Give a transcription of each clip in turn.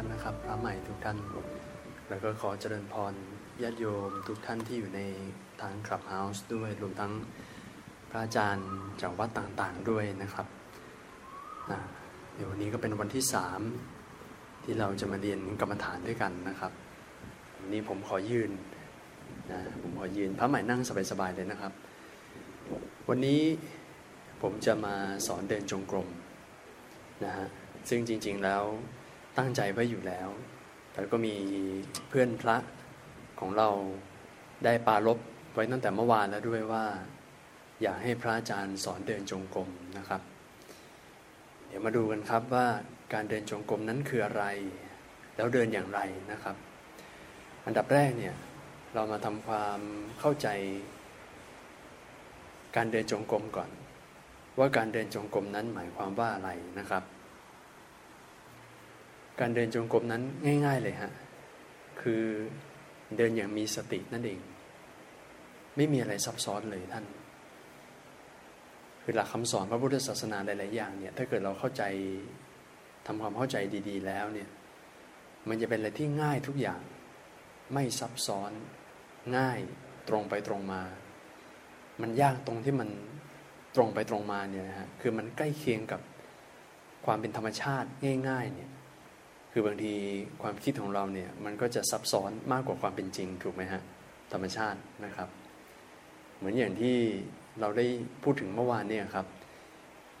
านนะครับ พระใหม่ทุกท่าน แล้วก็ขอเจริญพรญาติโยมทุกท่านที่อยู่ในทางคลับเฮาส์ด้วย รวมทั้งพระอาจารย์จากวัดต่างๆด้วยนะครับนะเดี๋ยววันนี้ก็เป็นวันที่สามที่เราจะมาเรียนกรรมฐานด้วยกันนะครับวันนี้ผมขอยืนนะผมขอยืนพระใหม่นั่งสบายๆเลยนะครับ วันนี้ผมจะมาสอนเดินจงกรมนะฮะซึ่งจริงๆแล้ว ตั้งใจไว้อยู่แล้ว แต่ก็มีเพื่อนพระของเราได้ปารบไว้ตั้งแต่เมื่อวานแล้วด้วยว่า อยากให้พระอาจารย์สอนเดินจงกรมนะครับ เดี๋ยวมาดูกันครับว่าการเดินจงกรมนั้นคืออะไร แล้วเดินอย่างไรนะครับ อันดับแรกเนี่ยเรามาทำความเข้าใจ การเดินจงกรมก่อน ว่าการเดินจงกรมนั้นหมายความว่าอะไรนะครับ การเดินจงกรมนั้นง่าย ๆเลยฮะ คือเดินอย่างมีสตินั่นเอง ไม่มีอะไรซับซ้อนเลยท่าน คือหลักคำสอนพระพุทธศาสนาหลายๆอย่างเนี่ย ถ้าเกิดเราเข้าใจทำความเข้าใจดี ๆ แล้วเนี่ย มันจะเป็นอะไรที่ง่ายทุกอย่าง ไม่ซับซ้อน ง่ายตรงไปตรงมา มันยากตรงที่มันตรงไปตรงมาเนี่ยนะฮะ คือมันใกล้เคียงกับความเป็นธรรมชาติง่าย ๆ เนี่ย คือบางทีความคิดของเราเนี่ยมันก็จะซับซ้อนมากกว่าความเป็นจริงถูกไหมฮะธรรมชาตินะครับ เหมือนอย่างที่เราได้พูดถึงเมื่อวานเนี่ยครับ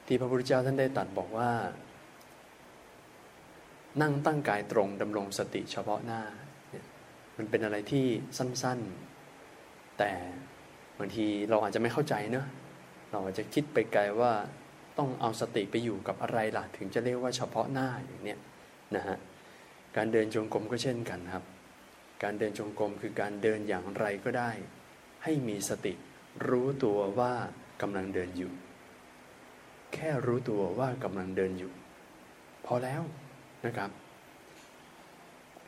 ที่พระพุทธเจ้าท่านได้ตรัสบอกว่า นั่งตั้งกายตรงดำรงสติเฉพาะหน้าเนี่ยมันเป็นอะไรที่สั้นๆ แต่บางทีเราอาจจะไม่เข้าใจเนอะเราอาจจะคิดไปไกลว่าต้องเอาสติไปอยู่กับอะไรล่ะ ถึงจะเรียกว่าเฉพาะหน้าอย่างเนี้ย นะฮะการเดินจงกรมก็เช่นกันครับ การเดินจงกรมคือการเดินอย่างไรก็ได้ ให้มีสติ รู้ตัวว่ากำลังเดินอยู่ แค่รู้ตัวว่ากำลังเดินอยู่ พอแล้วนะครับ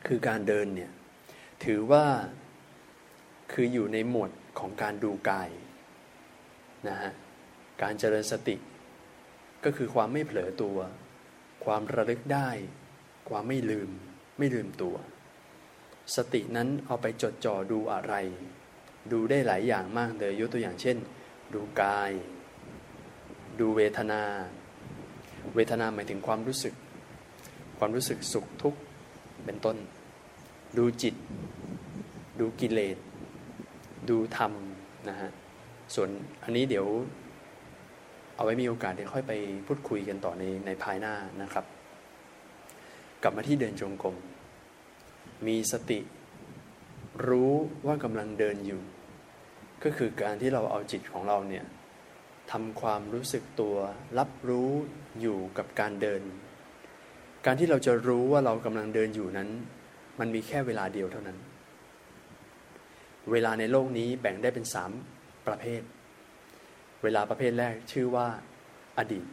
คือการเดินเนี่ยถือว่าคืออยู่ในหมวดของการดูกายนะฮะการเจริญสติ ก็คือความไม่เผลอตัว ความระลึกได้ ความไม่ลืมไม่ลืมตัว สตินั้นเอาไปจดจ่อดูอะไร ดูได้หลายอย่างมากเลยยกตัวอย่างเช่น ดูกาย ดูเวทนา เวทนาหมายถึงความรู้สึก ความรู้สึกสุขทุกข์เป็นต้น ดูจิต ดูกิเลส ดูธรรมนะฮะส่วนอันนี้เดี๋ยว เอาไว้มีโอกาสเดี๋ยวค่อยไปพูดคุยกันต่อในในภายหน้านะครับ กลับมาที่เดินจงกรม มีสติ รู้ว่ากำลังเดินอยู่ ก็คือการที่เราเอาจิตของเราเนี่ยทำความรู้สึกตัวรับรู้อยู่กับการเดิน การที่เราจะรู้ว่าเรากำลังเดินอยู่นั้น มันมีแค่เวลาเดียวเท่านั้น เวลาในโลกนี้แบ่งได้เป็นสามประเภท เวลาประเภทแรกชื่อว่า อดีต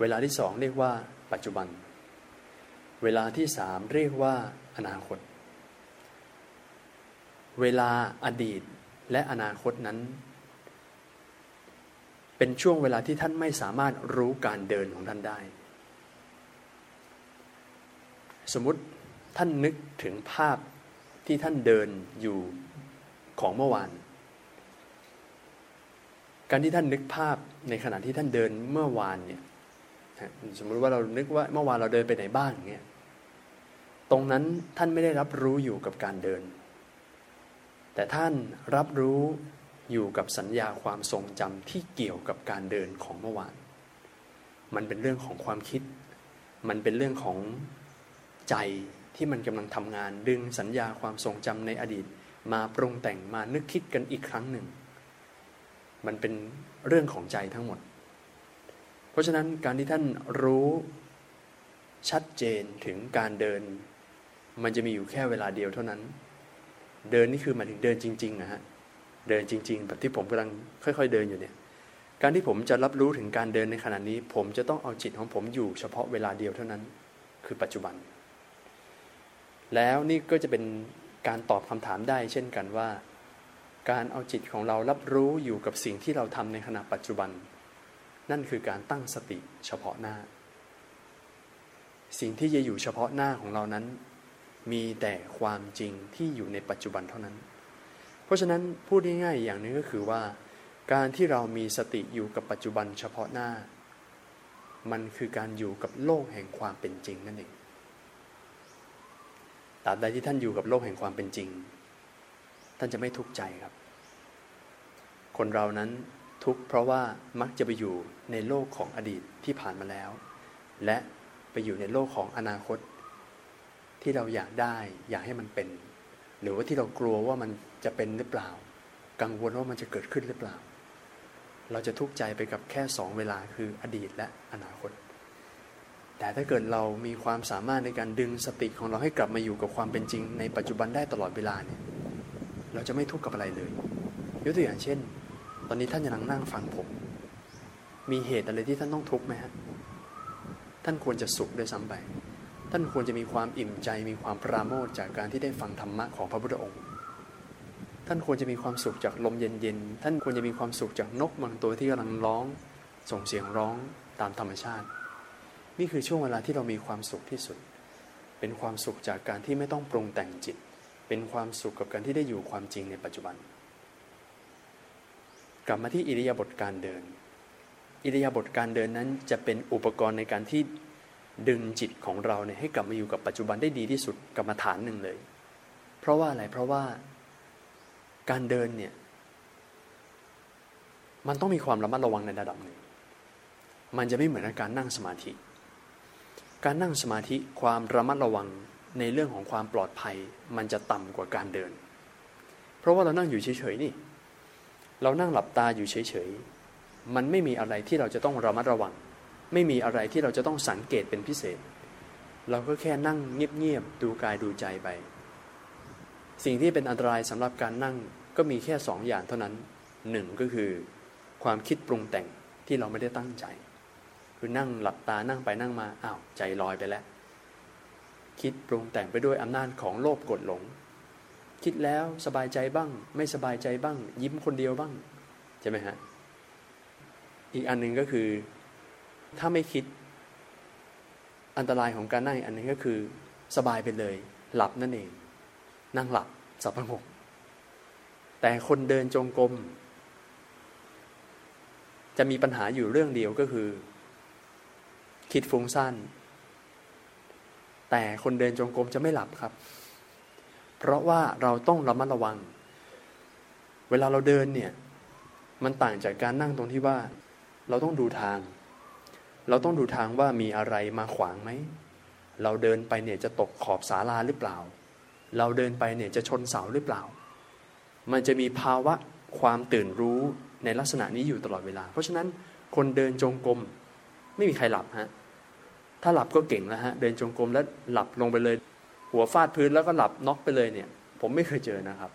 เวลาที่สองเรียกว่า ปัจจุบัน เวลาที่สามเรียกว่าอนาคต เวลาอดีตและอนาคตนั้น เป็นช่วงเวลาที่ท่านไม่สามารถรู้การเดินของท่านได้ สมมติท่านนึกถึงภาพที่ท่านเดินอยู่ของเมื่อวาน การที่ท่านนึกภาพในขณะที่ท่านเดินเมื่อวานเนี่ย สมมุติว่าเรานึกว่าเมื่อวานเราเดินไปไหนบ้างเงี้ย รงนั้นท่านไม่ได้รับรู้อยู่กับการเดิน แต่ท่านรับรู้อยู่กับสัญญาความทรงจำที่เกี่ยวกับการเดินของเมื่อวาน มันเป็นเรื่องของความคิด มันเป็นเรื่องของใจที่มันกำลังทำงานดึงสัญญาความทรงจำในอดีต มาปรุงแต่งมานึกคิดกันอีกครั้งหนึ่ง มันเป็นเรื่องของใจทั้งหมด เพราะฉะนั้นการที่ท่านรู้ชัดเจนถึงการเดิน มันจะมีอยู่แค่เวลาเดียวเท่านั้น เดินนี่คือหมายถึงเดินจริง ๆ นะฮะ เดินจริง ๆ แบบที่ผมกำลังค่อย ๆ เดินอยู่เนี่ย การที่ผมจะรับรู้ถึงการเดินในขณะนี้ ผมจะต้องเอาจิตของผมอยู่เฉพาะเวลาเดียวเท่านั้น คือปัจจุบัน แล้วนี่ก็จะเป็นการตอบคำถามได้ เช่นกันว่า การเอาจิตของเรารับรู้อยู่กับสิ่งที่เราทำในขณะปัจจุบัน นั่นคือการตั้งสติเฉพาะหน้า สิ่งที่จะอยู่เฉพาะหน้าของเรานั้น มีแต่ความจริงที่อยู่ในปัจจุบันเท่านั้น เพราะฉะนั้นพูดง่ายๆอย่างนึงก็คือว่า การที่เรามีสติอยู่กับปัจจุบันเฉพาะหน้า มันคือการอยู่กับโลกแห่งความเป็นจริงนั่นเองตราบใดที่ท่านอยู่กับโลกแห่งความเป็นจริง ท่านจะไม่ทุกข์ใจครับ คนเรานั้นทุกข์เพราะว่ามักจะไปอยู่ในโลกของอดีตที่ผ่านมาแล้ว และไปอยู่ในโลกของอนาคต ที่เราอยากได้ อยากให้มันเป็น หรือว่าที่เรากลัวว่ามันจะเป็นหรือเปล่า กังวลว่ามันจะเกิดขึ้นหรือเปล่า เราจะทุกข์ใจไปกับแค่สองเวลาคืออดีตและอนาคต แต่ถ้าเกิดเรามีความสามารถในการดึงสติของเราให้กลับมาอยู่กับความเป็นจริง ในปัจจุบันได้ตลอดเวลาเนี่ยเราจะไม่ทุกข์กับอะไรเลยยกตัวอย่างเช่น ตอนนี้ท่านกำลังนั่งฟังผม มีเหตุอะไรที่ท่านต้องทุกข์ไหมฮะท่านควรจะสุขด้วยซ้ำไป ท่านควรจะมีความอิ่มใจมีความปราโมทจากการที่ได้ฟังธรรมะของพระพุทธองค์ ท่านควรจะมีความสุขจากลมเย็นๆ ท่านควรจะมีความสุขจากนกบางตัวที่กำลังร้อง ส่งเสียงร้องตามธรรมชาติ นี่คือช่วงเวลาที่เรามีความสุขที่สุด เป็นความสุขจากการที่ไม่ต้องปรุงแต่งจิต เป็นความสุขกับการที่ได้อยู่ความจริงในปัจจุบัน กลับมาที่อิริยาบถการเดิน อิริยาบถการเดินนั้นจะเป็นอุปกรณ์ในการที่ ดึงจิตของเราเนี่ยให้กลับมาอยู่กับปัจจุบันได้ดีที่สุดกรรมฐานหนึ่งเลย เพราะว่าอะไรเพราะว่าการเดินเนี่ย มันต้องมีความระมัดระวังในระดับหนึ่ง มันจะไม่เหมือนการนั่งสมาธิ การนั่งสมาธิความระมัดระวังในเรื่องของความปลอดภัย มันจะต่ำกว่าการเดิน เพราะว่าเรานั่งอยู่เฉยๆนี่ เรานั่งหลับตาอยู่เฉยๆ มันไม่มีอะไรที่เราจะต้องระมัดระวัง ไม่มีอะไรที่เราจะต้องสังเกตเป็นพิเศษ เราก็แค่นั่งเงียบๆดูกายดูใจไป สิ่งที่เป็นอันตรายสำหรับการนั่งก็มีแค่สองอย่างเท่านั้นหนึ่งก็คือ ความคิดปรุงแต่งที่เราไม่ได้ตั้งใจ คือนั่งหลับตานั่งไปนั่งมาอ้าวใจลอยไปแล้ว คิดปรุงแต่งไปด้วยอำนาจของโลภกดหลง คิดแล้วสบายใจบ้าง ไม่สบายใจบ้าง ยิ้มคนเดียวบ้างใช่ไหมฮะอีกอันหนึ่งก็คือ ถ้าไม่คิดอันตรายของการนั่งอันนึงก็คือสบายไปเลย หลับนั่นเอง นั่งหลับสับประงกแต่คนเดินจงกรมจะมีปัญหาอยู่เรื่องเดียวก็คือ คิดฟุ้งซ่านแต่คนเดินจงกรมจะไม่หลับครับ เพราะว่าเราต้องระมัดระวัง เวลาเราเดินเนี่ย มันต่างจากการนั่งตรงที่ว่า เราต้องดูทาง เราต้องดูทางว่ามีอะไรมาขวางไหม เราเดินไปเนี่ยจะตกขอบศาลาหรือเปล่า เราเดินไปเนี่ยจะชนเสาหรือเปล่า มันจะมีภาวะความตื่นรู้ในลักษณะนี้อยู่ตลอดเวลา เพราะฉะนั้นคนเดินจงกรมไม่มีใครหลับฮะ ถ้าหลับก็เก่งแล้วฮะ เดินจงกรมแล้วหลับลงไปเลย หัวฟาดพื้นแล้วก็หลับน็อกไปเลยเนี่ย ผมไม่เคยเจอนะครับ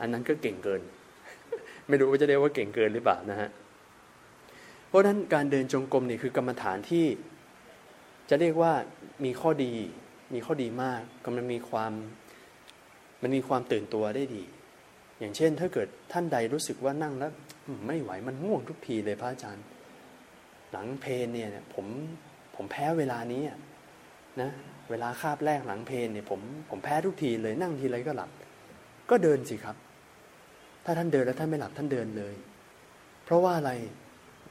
อันนั้นก็เก่งเกิน ไม่รู้ว่าจะเรียกว่าเก่งเกินหรือเปล่านะฮะ ราะฉะนั้นการเดินจงกรมนี่คือกรรมฐานที่ จะเรียกว่ามีข้อดี มีข้อดีมากก็มันมีความมันมีความตื่นตัวได้ดี อย่างเช่น ถ้าเกิดท่านใดรู้สึกว่านั่งแล้วไม่ไหวมันง่วงทุกทีเลยพระอาจารย์ หลังเพนเนี่ยผมผมแพ้เวลานี้นะเวลาคาบแรกหลังเพนเนี่ยผมผมแพ้ทุกทีเลยนั่งทีไรก็หลับ ก็เดินสิครับ ถ้าท่านเดินแล้วท่านไม่หลับท่านเดินเลย เพราะว่าอะไร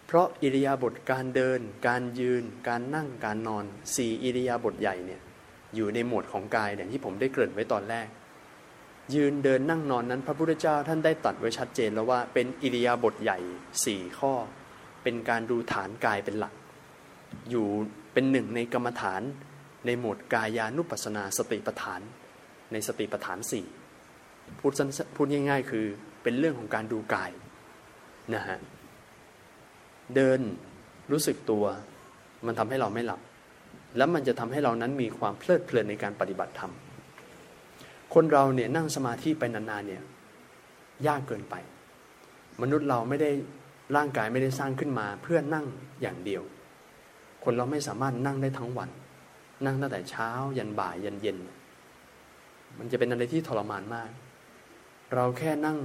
เพราะอิริยาบถการเดิน การยืน การนั่งการนอนสี่อิริยาบถใหญ่เนี่ยอยู่ในหมวดของกายอย่างที่ผมได้เกริ่นไว้ตอนแรก ยืนเดินนั่งนอนนั้น พระพุทธเจ้าท่านได้ตัดไว้ชัดเจนแล้วว่าเป็นอิริยาบถใหญ่สี่ข้อ เป็นการดูฐานกายเป็นหลัก อยู่เป็นหนึ่งในกรรมฐาน ในหมวดกายานุปัสนาสติปัฏฐาน ในสติปัฏฐานสี่พูดพูดง่าย ๆ คือเป็นเรื่องของการดูกายนะฮะ เดินรู้สึกตัว มันทำให้เราไม่หลับ แล้วมันจะทำให้เรานั้นมีความเพลิดเพลินในการปฏิบัติธรรมคนเราเนี่ยนั่งสมาธิไปนานๆเนี่ยยากเกินไป มนุษย์เราไม่ได้ร่างกายไม่ได้สร้างขึ้นมาเพื่อนั่งอย่างเดียว คนเราไม่สามารถนั่งได้ทั้งวัน นั่งตั้งแต่เช้า ยันบ่ายยันเย็น มันจะเป็นอะไรที่ทรมานมาก เราแค่นั่ง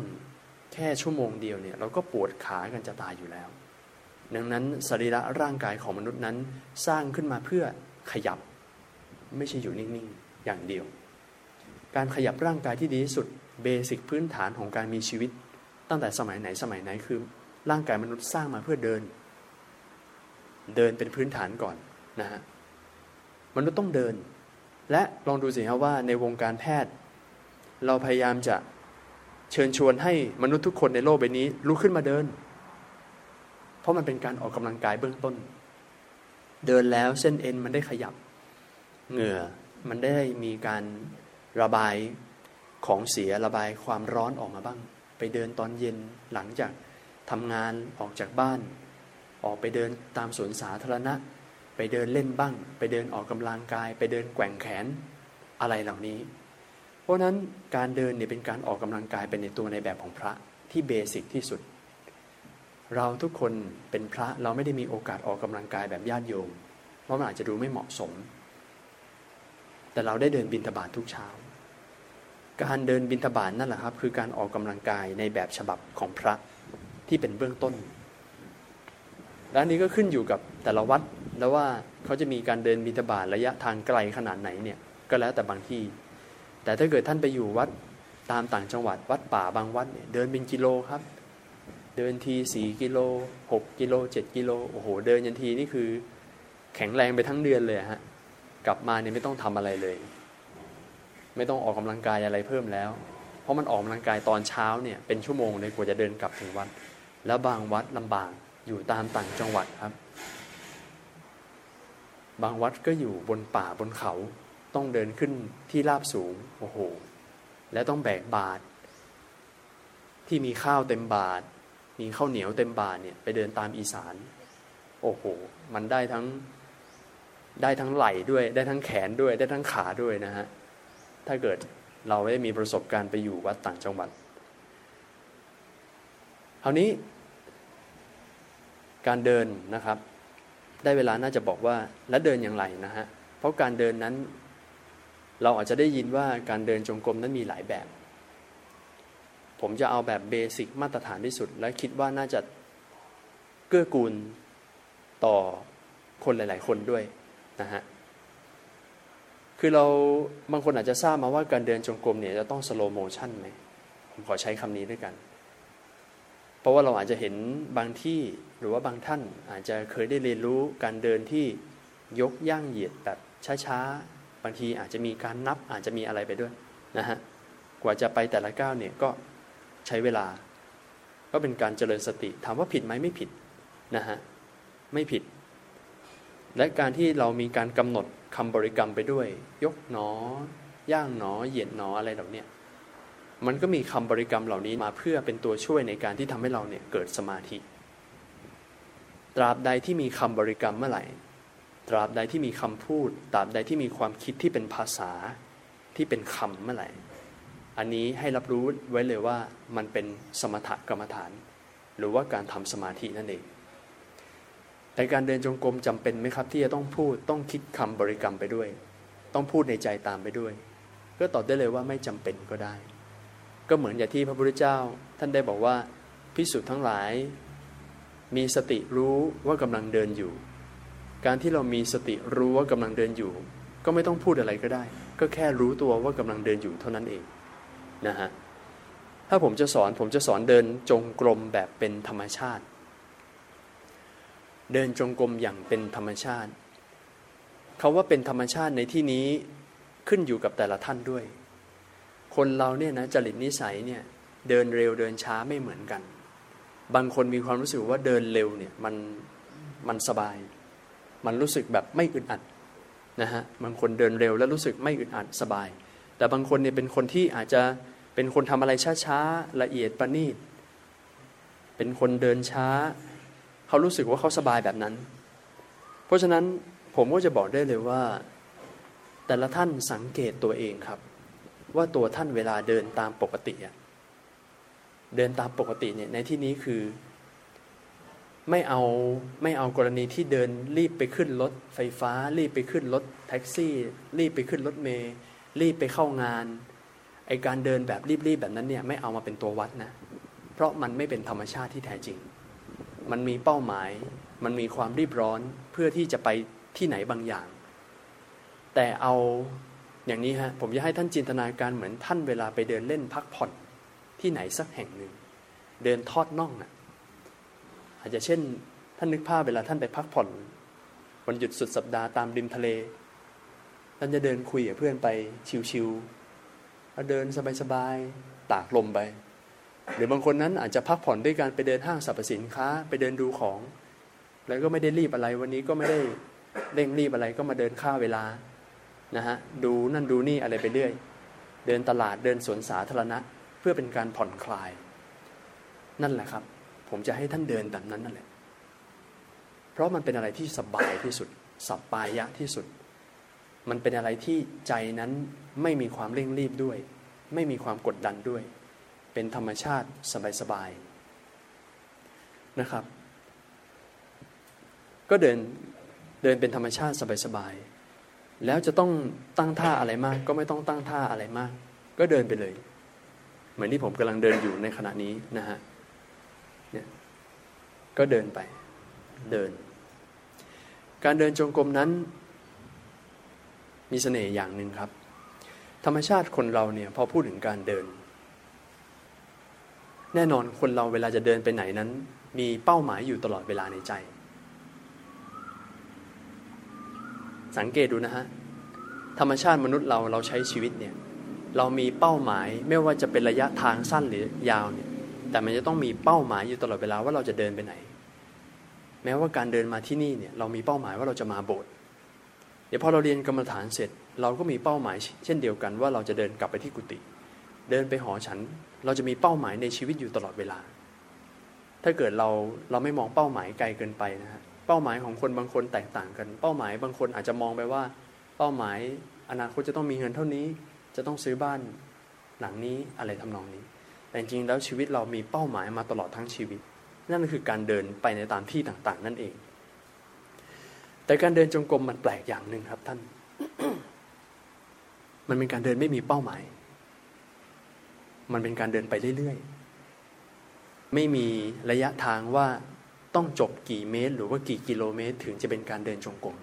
แค่ชั่วโมงเดียวเนี่ย เราก็ปวดขากันจะตายอยู่แล้ว ดังนั้นสรีระร่างกายของมนุษย์นั้นสร้างขึ้นมาเพื่อขยับ ไม่ใช่อยู่นิ่งๆ อย่างเดียว การขยับร่างกายที่ดีที่สุดเบสิกพื้นฐานของการมีชีวิต ตั้งแต่สมัยไหนสมัยไหนคือ ร่างกายมนุษย์สร้างมาเพื่อเดิน เดินเป็นพื้นฐานก่อนนะฮะมนุษย์ต้องเดิน และลองดูสิครับว่าในวงการแพทย์ เราพยายามจะเชิญชวนให้มนุษย์ทุกคนในโลกใบนี้ลุกขึ้นมาเดิน เพราะมันเป็นการออกกำลังกายเบื้องต้น เดินแล้วเส้นเอ็นมันได้ขยับ เหงื่อมันได้มีการระบายของเสียระบายความร้อนออกมาบ้าง ไปเดินตอนเย็นหลังจากทำงานออกจากบ้าน ออกไปเดินตามสวนสาธารณะ ไปเดินเล่นบ้าง ไปเดินออกกำลังกาย ไปเดินแกว่งแขนอะไรเหล่านี้ เพราะนั้นการเดินเนี่ยเป็นการออกกำลังกายเป็นในตัวในแบบของพระที่เบสิกที่สุด เราทุกคนเป็นพระเราไม่ได้มีโอกาสออกกำลังกายแบบญาติโยมเพราะมันอาจจะดูไม่เหมาะสม แต่เราได้เดินบินทบาททุกเช้า การเดินบินทบาทนั่นแหละครับ คือการออกกำลังกายในแบบฉบับของพระที่เป็นเบื้องต้นและนี้ก็ขึ้นอยู่กับแต่ละวัดแล้วว่าเขาจะมีการเดินบินทบาทระยะทางไกลขนาดไหนเนี่ยก็แล้วแต่บางที่ แต่ถ้าเกิดท่านไปอยู่วัดตามต่างจังหวัดวัดป่าบางวัดเนี่ยเดินเป็นกิโลครับ เดินทีสี่กิโลหกกิโลเจ็ดกิโลโอ้โห เดินยันทีนี่คือ แข็งแรงไปทั้งเดือนเลยฮะกลับมาเนี่ยไม่ต้องทำอะไรเลย ไม่ต้องออกกำลังกายอะไรเพิ่มแล้ว เพราะมันออกกำลังกายตอนเช้าเนี่ยเป็นชั่วโมงเลยกว่าจะเดินกลับถึงวัด แล้วบางวัดลำบากอยู่ตามต่างจังหวัดครับ บางวัดก็อยู่บนป่าบนเขาต้องเดินขึ้นที่ราบสูงโอ้โหแล้วต้องแบกบาตรที่มีข้าวเต็มบาตร มีข้าวเหนียวเต็มบาตรเนี่ย ไปเดินตามอีสาน โอ้โห มันได้ทั้งได้ทั้งไหล่ด้วย ได้ทั้งแขนด้วย ได้ทั้งขาด้วยนะฮะ ถ้าเกิดเราไม่ได้มีประสบการณ์ไปอยู่วัดต่างจังหวัดคราวนี้การเดินนะครับ ได้เวลาน่าจะบอกว่าและเดินอย่างไรนะฮะ เพราะการเดินนั้น เราอาจจะได้ยินว่าการเดินจงกรมนั้นมีหลายแบบ ผมจะเอาแบบ basic มาตรฐานที่สุด และคิดว่าน่าจะเกื้อกูลต่อคนหลาย ๆ คนด้วยนะฮะคือเราบางคนอาจจะทราบมาว่าการเดินจงกรมเนี่ยจะต้อง slow motion ไหมผมขอใช้คำนี้ด้วยกัน เพราะว่าเราอาจจะเห็นบางที่หรือว่าบางท่านอาจจะเคยได้เรียนรู้การเดินที่ยกย่างเหยียดแบบช้าๆ บางทีอาจจะมีการนับอาจจะมีอะไรไปด้วยนะฮะ กว่าจะไปแต่ละก้าวเนี่ยก็ ใช้เวลา ก็เป็นการเจริญสติ ถามว่าผิดไหมไม่ผิดนะฮะไม่ผิด และการที่เรามีการกำหนดคำบริกรรมไปด้วย ยกหนอย่างหนอเหยียดหนออะไรเหล่านี้มันก็มีคำบริกรรมเหล่านี้มาเพื่อเป็นตัวช่วยในการที่ทำให้เราเนี่ยเกิดสมาธิ ตราบใดที่มีคำบริกรรมเมื่อไหร่ ตราบใดที่มีคำพูด ตราบใดที่มีความคิดที่เป็นภาษาที่เป็นคำเมื่อไหร่ อันนี้ให้รับรู้ไว้เลยว่ามันเป็นสมถกรรมฐาน หรือว่าการทำสมาธินั่นเองแต่การเดินจงกรมจำเป็นไหมครับ ที่จะต้องพูดต้องคิดคำบริกรรมไปด้วย ต้องพูดในใจตามไปด้วย ก็ตอบได้เลยว่าไม่จำเป็นก็ได้ ก็เหมือนอย่างที่พระพุทธเจ้า ท่านได้บอกว่าพิสุทธ์ทั้งหลาย มีสติรู้ว่ากำลังเดินอยู่ การที่เรามีสติรู้ว่ากำลังเดินอยู่ ก็ไม่ต้องพูดอะไรก็ได้ ก็แค่รู้ตัวว่ากำลังเดินอยู่เท่านั้นเอง นะฮะถ้าผมจะสอนผมจะสอนเดินจงกรมแบบเป็นธรรมชาติ เดินจงกรมอย่างเป็นธรรมชาติเขาว่าเป็นธรรมชาติในที่นี้ขึ้นอยู่กับแต่ละท่านด้วย คนเราเนี่ยนะจริตนิสัยเนี่ยเดินเร็วเดินช้าไม่เหมือนกัน บางคนมีความรู้สึกว่าเดินเร็วเนี่ยมันมันสบาย มันรู้สึกแบบไม่อึดอัดนะฮะบางคนเดินเร็วแล้วรู้สึกไม่อึดอัดสบาย แต่บางคนเนี่ยเป็นคนที่อาจจะเป็นคนทำอะไรช้าๆละเอียดประณีต เป็นคนเดินช้า เขารู้สึกว่าเขาสบายแบบนั้น เพราะฉะนั้นผมก็จะบอกได้เลยว่า แต่ละท่านสังเกตตัวเองครับ ว่าตัวท่านเวลาเดินตามปกติอะเดินตามปกติเนี่ยในที่นี้คือ ไม่เอาไม่เอากรณีที่เดินรีบไปขึ้นรถไฟฟ้า รีบไปขึ้นรถแท็กซี่ รีบไปขึ้นรถเมล์ รีบไปเข้างานไอการเดินแบบรีบๆแบบนั้นเนี่ยไม่เอามาเป็นตัววัดนะ เพราะมันไม่เป็นธรรมชาติที่แท้จริง มันมีเป้าหมาย มันมีความรีบร้อนเพื่อที่จะไปที่ไหนบางอย่าง แต่เอาอย่างนี้ฮะผมจะให้ท่านจินตนาการเหมือนท่านเวลาไปเดินเล่นพักผ่อนที่ไหนสักแห่งหนึ่ง เดินทอดน่องอะอาจจะเช่นท่านนึกภาพเวลาท่านไปพักผ่อนวันหยุดสุดสัปดาห์ตามริมทะเล ท่านจะเดินคุยกับเพื่อนไปชิวๆแล้วเดินสบายๆตากลมไป หรือบางคนนั้นอาจจะพักผ่อนด้วยการไปเดินห้างสรรพสินค้าไปเดินดูของ แล้วก็ไม่ได้รีบอะไรวันนี้ก็ไม่ได้เร่งรีบอะไรก็มาเดินค่าเวลานะฮะดูนั่นดูนี่อะไรไปเรื่อย เดินตลาดเดินสวนสาธารณะ เพื่อเป็นการผ่อนคลาย นั่นแหละครับ ผมจะให้ท่านเดินแบบนั้นนั่นแหละ เพราะมันเป็นอะไรที่สบายที่สุดสับปายะที่สุด มันเป็นอะไรที่ใจนั้นไม่มีความเร่งรีบด้วย ไม่มีความกดดันด้วย เป็นธรรมชาติสบายๆนะครับ ก็เดินเดินเป็นธรรมชาติสบายๆแล้วจะต้องตั้งท่าอะไรมาก ก็ไม่ต้องตั้งท่าอะไรมาก ก็เดินไปเลย เหมือนที่ผมกำลังเดินอยู่ในขณะนี้นะฮะเนี่ยก็เดินไปเดิน การเดินจงกรมนั้น มีเสน่ห์อย่างหนึ่งครับ ธรรมชาติคนเราเนี่ยพอพูดถึงการเดิน แน่นอนคนเราเวลาจะเดินไปไหนนั้น มีเป้าหมายอยู่ตลอดเวลาในใจ สังเกตดูนะฮะ ธรรมชาติมนุษย์เราเราใช้ชีวิตเนี่ย เรามีเป้าหมายไม่ว่าจะเป็นระยะทางสั้นหรือยาวเนี่ยแต่มันจะต้องมีเป้าหมายอยู่ตลอดเวลาว่าเราจะเดินไปไหน แม้ว่าการเดินมาที่นี่เนี่ยเรามีเป้าหมายว่าเราจะมาโบสถ์ เดี๋ยวพอเราเรียนกรรมฐานเสร็จ เราก็มีเป้าหมาย เช่นเดียวกันว่าเราจะเดินกลับไปที่กุฏิเดินไปหอฉัน เราจะมีเป้าหมายในชีวิตอยู่ตลอดเวลา ถ้าเกิดเราเราไม่มองเป้าหมายไกลเกินไปนะฮะเป้าหมายของคนบางคนแตกต่างกัน เป้าหมายบางคนอาจจะมองไปว่า เป้าหมายอนาคตจะต้องมีเงินเท่านี้ จะต้องซื้อบ้านหลังนี้อะไรทำนองนี้ แต่จริงๆแล้วชีวิตเรามีเป้าหมายมาตลอดทั้งชีวิต นั่นคือการเดินไปในตามที่ต่างๆ นั่นเอง แต่การเดินจงกรมมันแปลกอย่างหนึ่งครับท่าน มันเป็นการเดินไม่มีเป้าหมาย มันเป็นการเดินไปเรื่อยๆ ไม่มีระยะทางว่าต้องจบกี่เมตร หรือว่ากี่กิโลเมตร ถึงจะเป็นการเดินจงกรม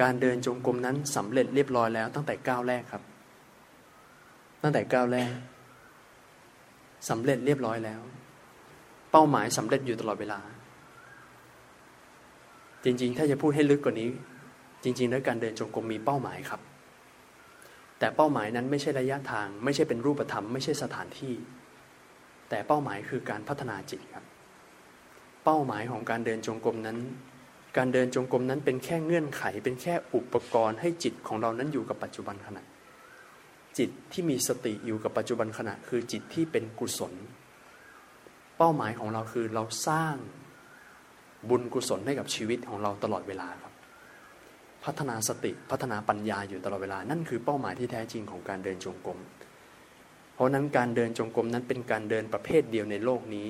การเดินจงกรมนั้นสำเร็จเรียบร้อยแล้ว ตั้งแต่ก้าวแรกครับ ตั้งแต่ก้าวแรกสำเร็จเรียบร้อยแล้ว เป้าหมายสำเร็จอยู่ตลอดเวลา จริง ๆ ถ้าจะพูดให้ลึกกว่านี้ จริง ๆ แล้วการเดินจงกรมมีเป้าหมายครับ แต่เป้าหมายนั้นไม่ใช่ระยะทาง ไม่ใช่เป็นรูปธรรม ไม่ใช่สถานที่ แต่เป้าหมายคือการพัฒนาจิตครับ เป้าหมายของการเดินจงกรมนั้น การเดินจงกรมนั้นเป็นแค่เงื่อนไข เป็นแค่อุปกรณ์ให้จิตของเรานั้นอยู่กับปัจจุบันขณะจิตที่มีสติอยู่กับปัจจุบันขณะคือจิตที่เป็นกุศล เป้าหมายของเราคือเราสร้าง บุญกุศลให้กับชีวิตของเราตลอดเวลาครับ พัฒนาสติพัฒนาปัญญาอยู่ตลอดเวลา นั่นคือเป้าหมายที่แท้จริงของการเดินจงกรมเพราะนั้นการเดินจงกรมนั้นเป็นการเดินประเภทเดียวในโลกนี้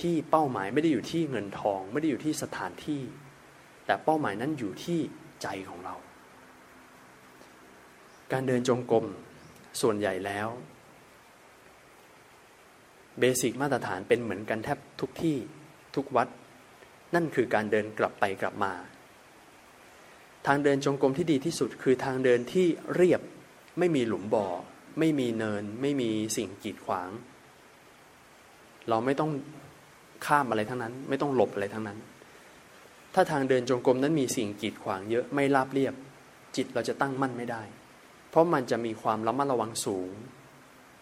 ที่เป้าหมายไม่ได้อยู่ที่เงินทอง ไม่ได้อยู่ที่สถานที่ แต่เป้าหมายนั้นอยู่ที่ใจของเรา การเดินจงกรมส่วนใหญ่แล้วเบสิกมาตรฐานเป็นเหมือนกันแทบทุกที่ทุกวัด นั่นคือการเดินกลับไปกลับมา ทางเดินจงกรมที่ดีที่สุดคือทางเดินที่เรียบไม่มีหลุมบ่อ ไม่มีเนิน ไม่มีสิ่งกีดขวาง เราไม่ต้องข้ามอะไรทั้งนั้น ไม่ต้องหลบอะไรทั้งนั้น ถ้าทางเดินจงกรมนั้นมีสิ่งกีดขวางเยอะไม่ราบเรียบ จิตเราจะตั้งมั่นไม่ได้ เพราะมันจะมีความระมัดระวังสูง